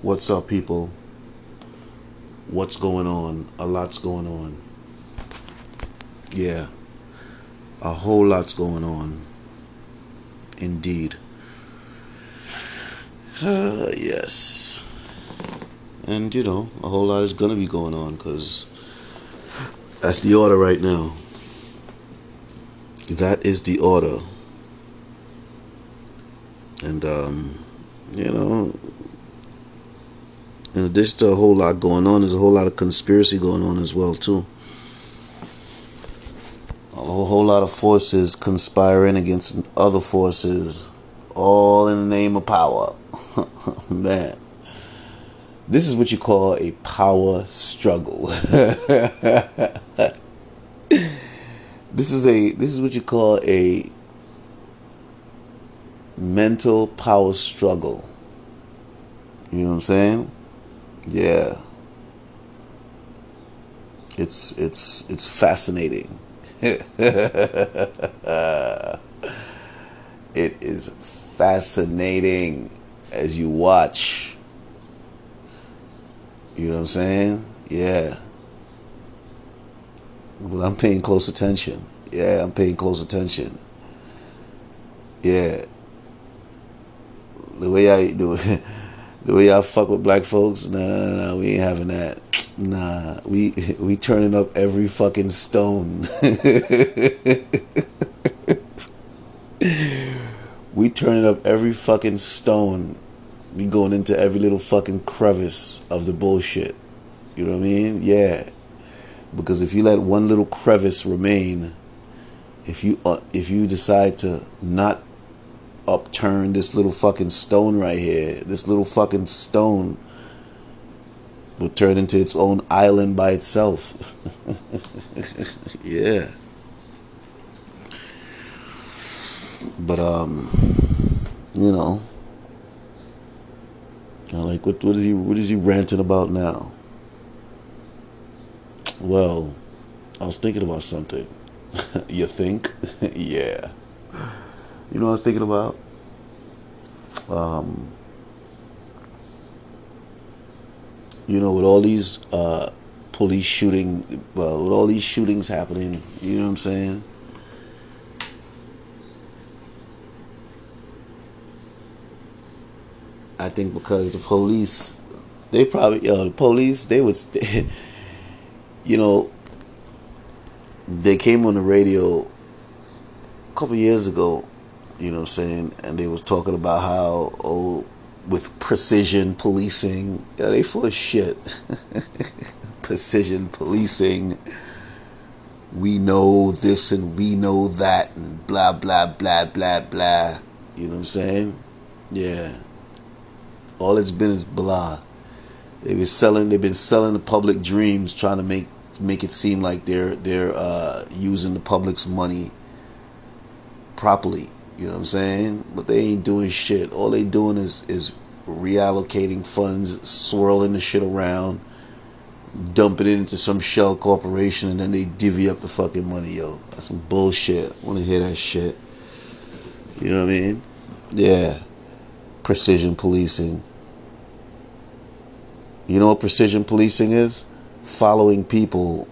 What's up, people? What's going on? A lot's going on. Yeah, a whole lot's going on. Indeed. Uh, yes. And, you know, a whole lot is going to be going on because that's the order right now. That is the order. And, um, you know, in addition to a whole lot going on, there's a whole lot of conspiracy going on as well, too. A whole, whole lot of forces conspiring against other forces, all in the name of power. Man. This is what you call a power struggle. this is a this is what you call a mental power struggle. You know what I'm saying? Yeah. It's it's it's fascinating. it is fascinating as you watch. You know what I'm saying? Yeah. But I'm paying close attention. Yeah, I'm paying close attention. Yeah. The way I do it, the way I fuck with black folks, nah, nah, nah, we ain't having that. Nah, we we turning up every fucking stone. we turning up every fucking stone We going into every little fucking crevice of the bullshit. You know what I mean? Yeah. Because if you let one little crevice remain, if you uh, if you decide to not upturn this little fucking stone right here, this little fucking stone will turn into its own island by itself. yeah. But um, you know, like, what, what is he, what is he ranting about now? Well, I was thinking about something. you think? yeah. You know what I was thinking about? Um, you know, with all these uh, police shooting, well, with all these shootings happening, you know what I'm saying? I think because the police, they probably, the police, they would, you know, they came on the radio a couple years ago, you know what I'm saying, and they was talking about how, oh, with precision policing, yeah, they full of shit. precision policing. We know this and we know that and blah blah blah blah blah. You know what I'm saying? Yeah. All it's been is blah. They've been selling. They've been selling the public dreams, trying to make make it seem like they're they're uh, using the public's money properly. You know what I'm saying? But they ain't doing shit. All they doing is is reallocating funds, swirling the shit around, dumping it into some shell corporation, and then they divvy up the fucking money, yo. That's some bullshit. I want to hear that shit. You know what I mean? Yeah. Precision policing. You know what precision policing is? Following people.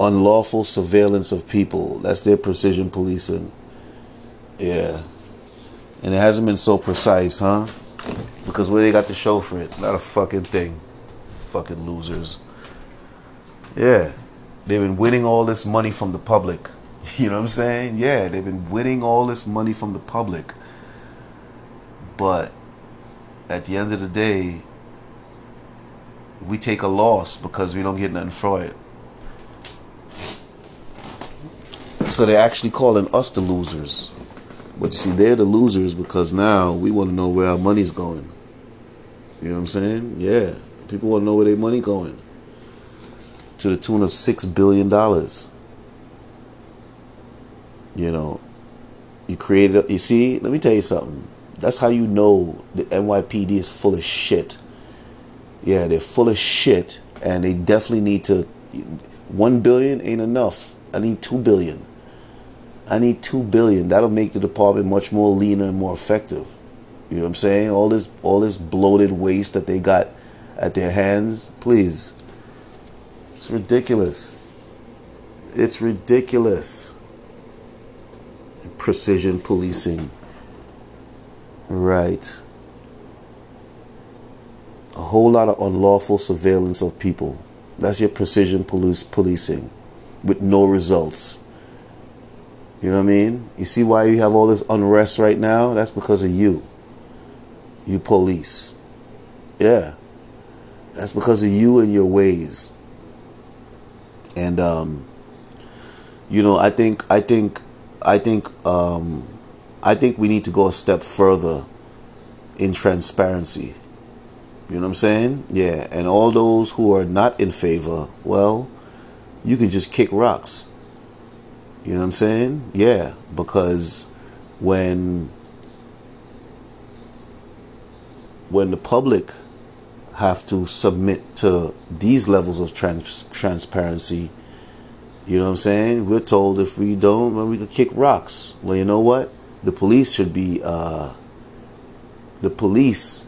Unlawful surveillance of people. That's their precision policing. Yeah. And it hasn't been so precise, huh? Because where they got the show for it? Not a fucking thing. Fucking losers. Yeah. They've been winning all this money from the public. You know what I'm saying? Yeah, they've been winning all this money from the public. But at the end of the day, we take a loss because we don't get nothing for it. So they're actually calling us the losers. But you see, they're the losers because now we want to know where our money's going. You know what I'm saying? Yeah. People want to know where their money going. To the tune of six billion dollars. You know, you created. You see, let me tell you something. That's how you know the NYPD is full of shit. Yeah, they're full of shit, and they definitely need to. One billion ain't enough. I need two billion. I need two billion. That'll make the department much more leaner and more effective. You know what I'm saying? All this all this bloated waste that they got at their hands, please. It's ridiculous. It's ridiculous. Precision policing. Right. A whole lot of unlawful surveillance of people. That's your precision police policing with no results. You know what I mean? You see why you have all this unrest right now? That's because of you. You police. Yeah. That's because of you and your ways. And um you know, I think I think I think um I think we need to go a step further in transparency. You know what I'm saying? Yeah. And all those who are not in favor, well, you can just kick rocks. You know what I'm saying? Yeah. Because when when the public have to submit to these levels of trans- transparency, you know what I'm saying? We're told if we don't, well, we can kick rocks. Well, you know what? The police should be, uh, the police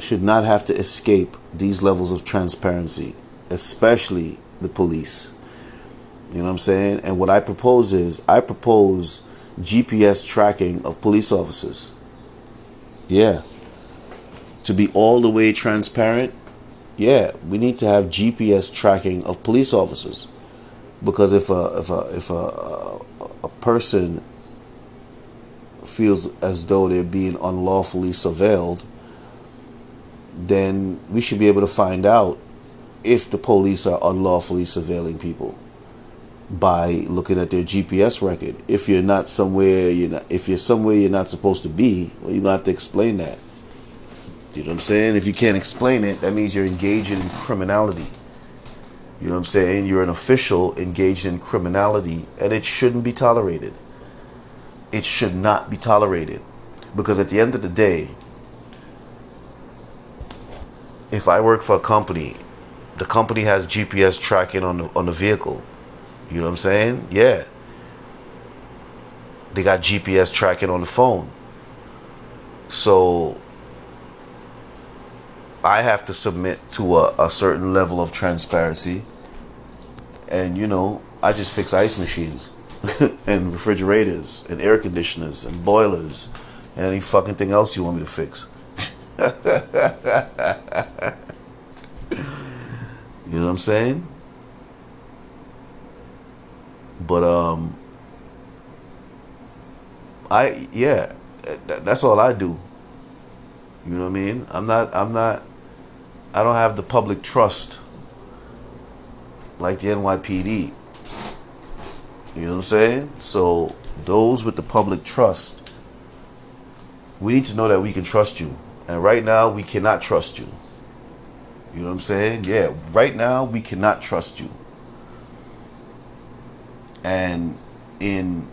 should not have to escape these levels of transparency, especially the police. You know what I'm saying? And what I propose is I propose GPS tracking of police officers. Yeah. To be all the way transparent, yeah, we need to have GPS tracking of police officers. Because if a if a if a a person feels as though they're being unlawfully surveilled, then we should be able to find out if the police are unlawfully surveilling people by looking at their GPS record. If you're not somewhere you're not, if you're somewhere you're not supposed to be, well, you're gonna have to explain that. You know what I'm saying? If you can't explain it, that means you're engaging in criminality. You know what I'm saying? You're an official engaged in criminality, and it shouldn't be tolerated. It should not be tolerated, because at the end of the day, if I work for a company, the company has GPS tracking on the, on the vehicle. You know what I'm saying? Yeah. They got GPS tracking on the phone. So I have to submit to a, a certain level of transparency. And you know, I just fix ice machines and refrigerators and air conditioners and boilers and any fucking thing else you want me to fix. you know what I'm saying? But um I yeah, that's all I do. You know what I mean? I'm not I'm not I don't have the public trust like the NYPD. You know what I'm saying? So those with the public trust we need to know that we can trust you. And right now, we cannot trust you. You know what I'm saying? Yeah, right now, we cannot trust you. And in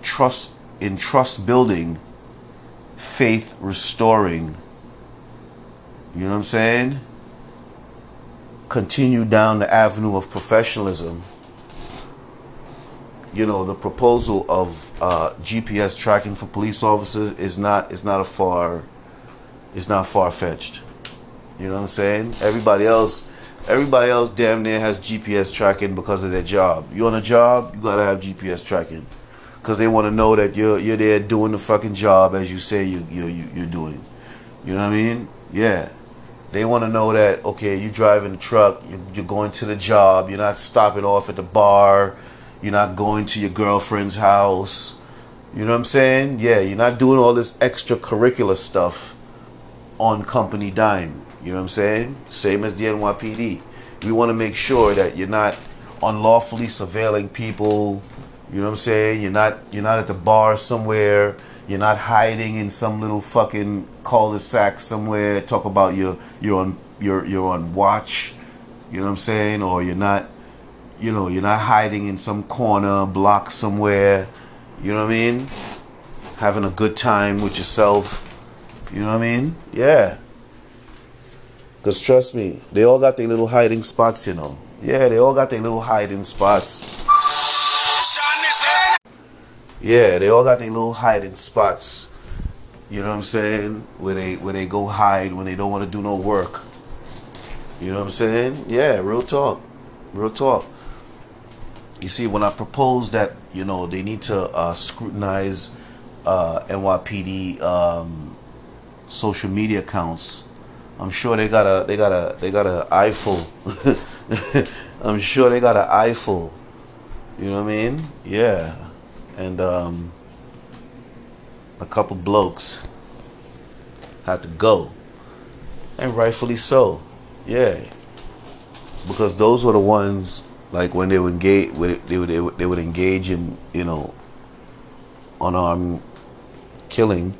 trust, in trust building, faith restoring, you know what I'm saying? Continue down the avenue of professionalism. You know, the proposal of uh, GPS tracking for police officers is not is not a far is not far fetched. You know what I'm saying? Everybody else, everybody else, damn near has GPS tracking because of their job. You on a job, you gotta have GPS tracking because they want to know that you're you're there doing the fucking job as you say you you, you you're doing. You know what I mean? Yeah. They want to know that okay, you're driving the truck, you're going to the job, you're not stopping off at the bar, you're not going to your girlfriend's house. You know what I'm saying? Yeah, you're not doing all this extracurricular stuff on company dime. You know what I'm saying? Same as the NYPD. We want to make sure that you're not unlawfully surveilling people. You know what I'm saying? You're not you're not at the bar somewhere. You're not hiding in some little fucking cul-de-sac somewhere. Talk about your you're on you're you're on watch. You know what I'm saying? Or you're not you know, you're not hiding in some corner, block somewhere. You know what I mean? Having a good time with yourself you know what I mean? Yeah. Because trust me, they all got their little hiding spots, you know. Yeah, they all got their little hiding spots. Yeah, they all got their little hiding spots. You know what I'm saying? Where they where they go hide when they don't want to do no work. You know what I'm saying? Yeah, real talk. Real talk. You see, when I proposed that, you know, they need to uh, scrutinize uh, NYPD um, social media accounts, I'm sure they got a they got a they got an eyeful. I'm sure they got an eyeful. You know what I mean? Yeah, and um, a couple blokes had to go, and rightfully so. Yeah, because those were the ones like when they would engage, they would they would, they would engage in you know unarmed killing.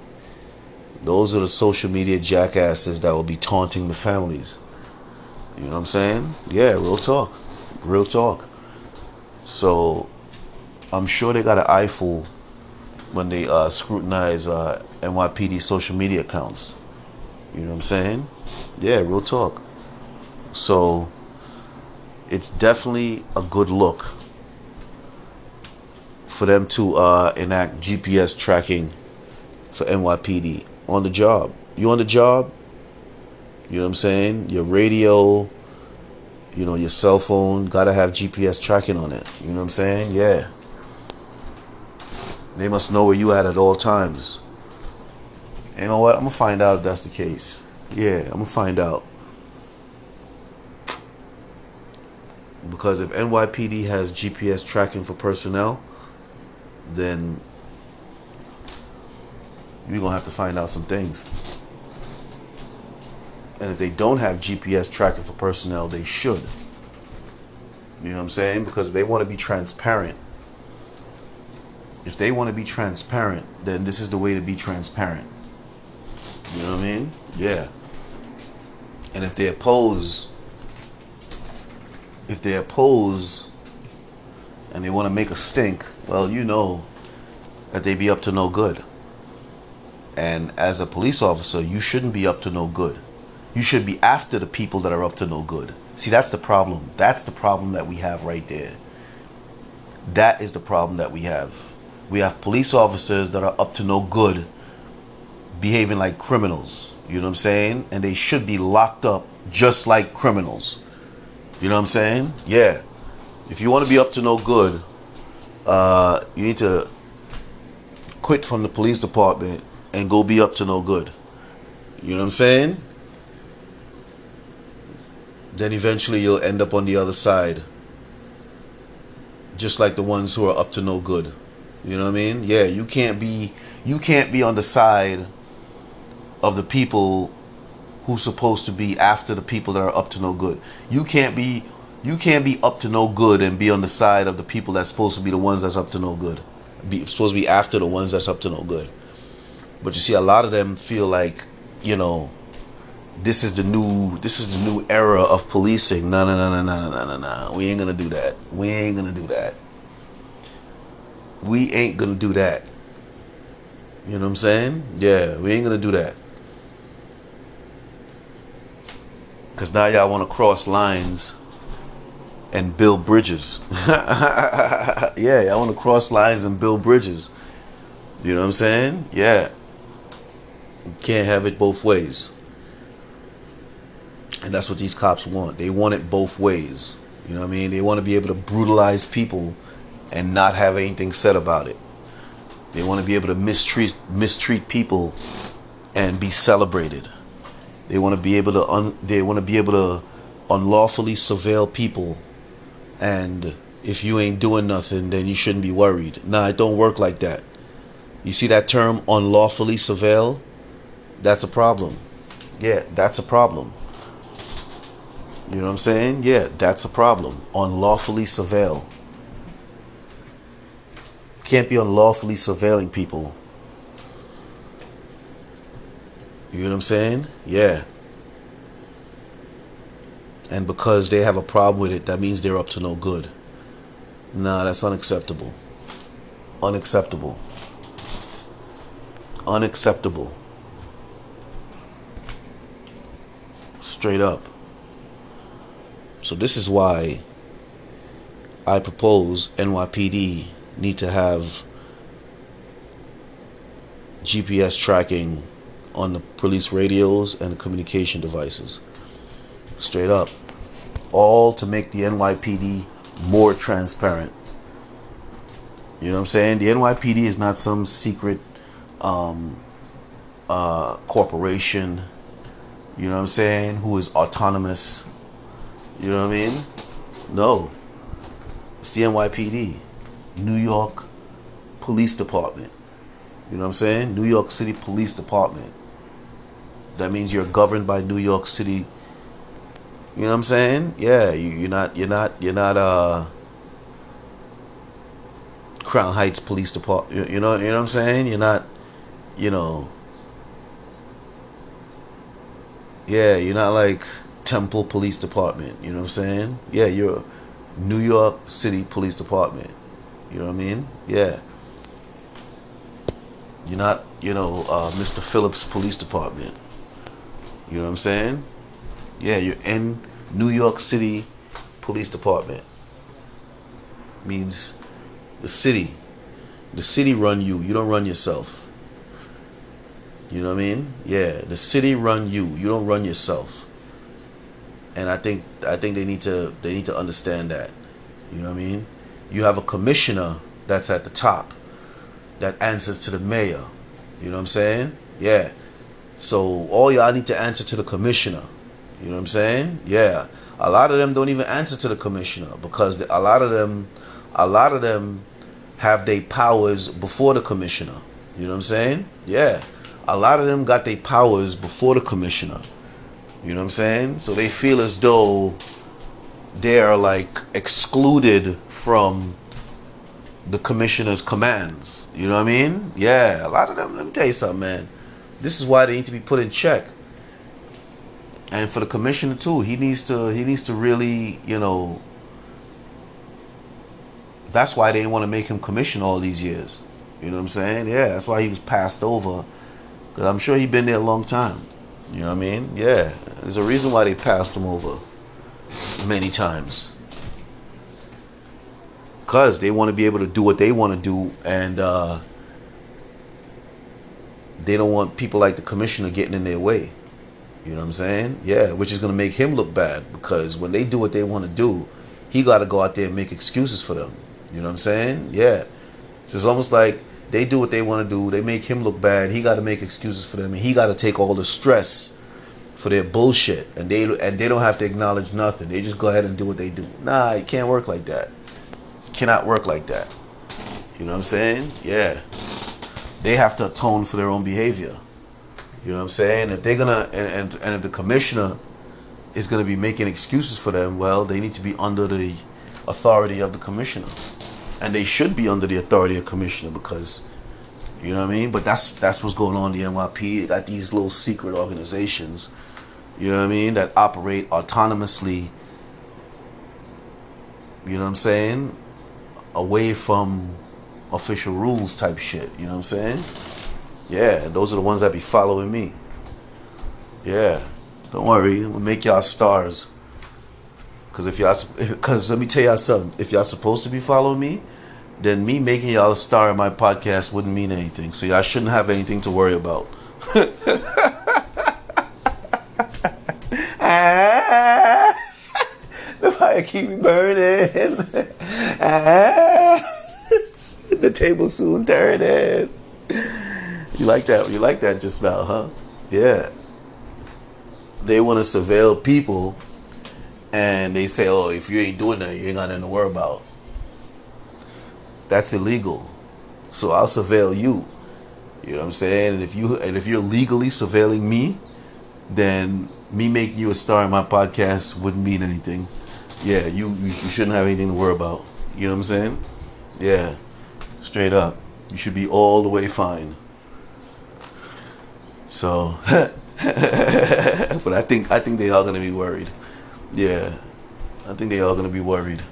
Those are the social media jackasses that will be taunting the families. You know what I'm saying? Yeah, real talk. Real talk. So I'm sure they got an eyeful when they uh, scrutinize uh, NYPD social media accounts. You know what I'm saying? Yeah, real talk. So it's definitely a good look for them to uh, enact GPS tracking for NYPD on the job. You on the job? You know what I'm saying? Your radio, you know, your cell phone gotta have GPS tracking on it. You know what I'm saying? Yeah. They must know where you at at all times. You know what? I'm gonna find out if that's the case. Yeah, I'm gonna find out. Because if NYPD has GPS tracking for personnel, then we're gonna have to find out some things. And if they don't have GPS tracking for personnel, they should. You know what I'm saying? Because they want to be transparent. If they want to be transparent, then this is the way to be transparent. You know what I mean? Yeah. And if they oppose, if they oppose and they want to make a stink, well, you know that they be up to no good. And as a police officer, you shouldn't be up to no good. You should be after the people that are up to no good. See, that's the problem. That's the problem that we have right there. That is the problem that we have. We have police officers that are up to no good, behaving like criminals. You know what I'm saying? And they should be locked up just like criminals. You know what I'm saying? Yeah. If you want to be up to no good, uh, you need to quit from the police department and go be up to no good. You know what I'm saying? Then eventually you'll end up on the other side. Just like the ones who are up to no good. You know what I mean? Yeah, you can't be you can't be on the side of the people who's supposed to be after the people that are up to no good. You can't be you can't be up to no good and be on the side of the people that's supposed to be the ones that's up to no good. Be supposed to be after the ones that's up to no good. But you see, a lot of them feel like, you know, this is the new this is the new era of policing. No, no, no, no, no, no, no, no. We ain't gonna do that. We ain't gonna do that. We ain't gonna do that. You know what I'm saying? Yeah, we ain't gonna do that. Cause now y'all want to cross lines and build bridges. yeah, want to cross lines and build bridges. You know what I'm saying? Yeah. Can't have it both ways. And that's what these cops want. They want it both ways. You know what I mean? They want to be able to brutalize people and not have anything said about it. They want to be able to mistreat mistreat people and be celebrated. They want to be able to un, they want to be able to unlawfully surveil people and if you ain't doing nothing then you shouldn't be worried. Nah, it don't work like that. You see that term unlawfully surveil? That's a problem. Yeah, that's a problem. You know what I'm saying? Yeah, that's a problem. Unlawfully surveil. Can't be unlawfully surveilling people. You know what I'm saying? Yeah. And because they have a problem with it, that means they're up to no good. Nah, that's unacceptable. Unacceptable. Unacceptable. Straight up. So this is why I propose NYPD need to have GPS tracking on the police radios and the communication devices. Straight up. All to make the NYPD more transparent. You know what I'm saying? The NYPD is not some secret um, uh, corporation, you know what I'm saying, who is autonomous. You know what I mean? No. It's the NYPD, New York Police Department. You know what I'm saying? New York City Police Department. That means you're governed by New York City. You know what I'm saying? Yeah, you, you're not. You're not. You're not. Uh, Crown Heights Police Department. You know. You know what I'm saying? You're not. You know. Yeah, you're not like Temple Police Department. You know what I'm saying? Yeah, you're New York City Police Department. You know what I mean? Yeah. You're not, you know, uh, Mr. Phillips Police Department. You know what I'm saying? Yeah, you're in New York City Police Department. Means the city. The city run you. You don't run yourself. You know what I mean? Yeah, the city run you. You don't run yourself. And I think I think they need to they need to understand that. You know what I mean? You have a commissioner that's at the top that answers to the mayor. You know what I'm saying? Yeah. So all y'all need to answer to the commissioner. You know what I'm saying? Yeah. A lot of them don't even answer to the commissioner because a lot of them, a lot of them have their powers before the commissioner. You know what I'm saying? Yeah. A lot of them got their powers before the commissioner. You know what I'm saying? So they feel as though they're like excluded from the commissioner's commands. You know what I mean? Yeah, a lot of them. Let me tell you something, man. This is why they need to be put in check. And for the commissioner too, he needs to he needs to really, you know. That's why they didn't want to make him commissioner all these years. You know what I'm saying? Yeah, that's why he was passed over. Cause I'm sure he'd been there a long time. You know what I mean? Yeah, there's a reason why they passed him over many times. Because they want to be able to do what they want to do and uh, they don't want people like the commissioner getting in their way. You know what i'm saying? Yeah which is going to make him look bad because when they do what they want to do he got to go out there and make excuses for them. You know what i'm saying? Yeah. So it's almost like they do what they want to do they make him look bad he got to make excuses for them and he got to take all the stress for their bullshit and they and they don't have to acknowledge nothing they just go ahead and do what they do nah it can't work like that cannot work like that. You know what I'm saying? Yeah. They have to atone for their own behavior. You know what I'm saying? If they're gonna and and, and if the commissioner is gonna be making excuses for them, well, they need to be under the authority of the commissioner. And they should be under the authority of commissioner because you know what I mean? But that's that's what's going on in the NYP. They got these little secret organizations, you know what I mean, that operate autonomously. You know what I'm saying? away from official rules type shit. You know what I'm saying? Yeah, those are the ones that be following me. Yeah, don't worry, we'll make y'all stars. Cause if y'all, cause let me tell y'all something. If y'all supposed to be following me, then me making y'all a star in my podcast wouldn't mean anything. So y'all shouldn't have anything to worry about. ah, the fire keep me burning. the table soon turning. You like that? You like that just now, huh? Yeah. They want to surveil people, and they say, "Oh, if you ain't doing that, you ain't got nothing to worry about." That's illegal. So I'll surveil you. You know what I'm saying? And if you and if you're legally surveilling me, then me making you a star in my podcast wouldn't mean anything yeah, you, you shouldn't have anything to worry about. You know what I'm saying? Yeah, straight up. You should be all the way fine. So, but I think I think they are gonna be worried. Yeah, I think they are gonna be worried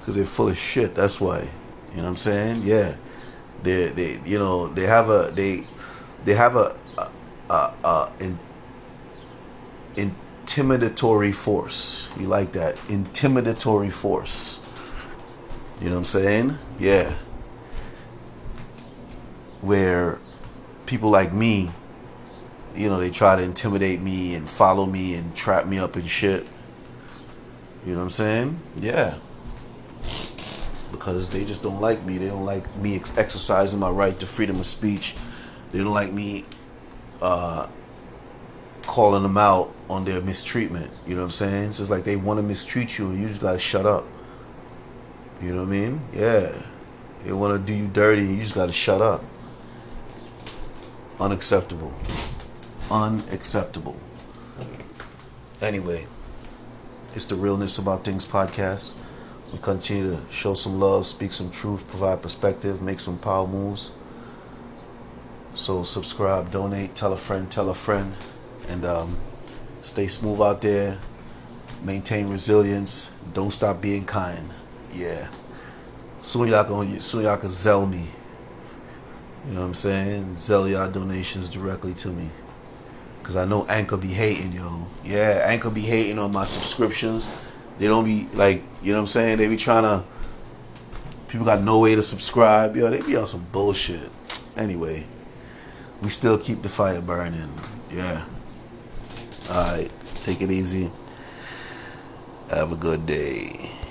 because they're full of shit. That's why. You know what I'm saying? Yeah, they they you know they have a they they have a a, a, in intimidatory force. You like that? Intimidatory force. You know what I'm saying? Yeah. where people like me, you know, they try to intimidate me and follow me and trap me up and shit. You know what I'm saying? Yeah. Because they just don't like me. They don't like me ex- exercising my right to freedom of speech. They don't like me uh, calling them out on their mistreatment. You know what I'm saying? It's just like they want to mistreat you and you just gotta shut up. You know what I mean? Yeah. They want to do you dirty and you just gotta shut up. Unacceptable. Unacceptable. Anyway, it's the Realness About Things podcast. We continue to show some love, speak some truth, provide perspective, make some power moves. So subscribe, donate, tell a friend, tell a friend, and um, stay smooth out there. Maintain resilience. Don't stop being kind. Yeah. Soon y'all gonna soon y'all can Zelle me. You know what I'm saying? Zelle y'all donations directly to me. Cause I know Anchor be hating, yo. Yeah, Anchor be hating on my subscriptions. They don't be like, you know what I'm saying? They be trying to. People got no way to subscribe. Yo, they be on some bullshit. Anyway, we still keep the fire burning. Yeah. Alright, take it easy. Have a good day.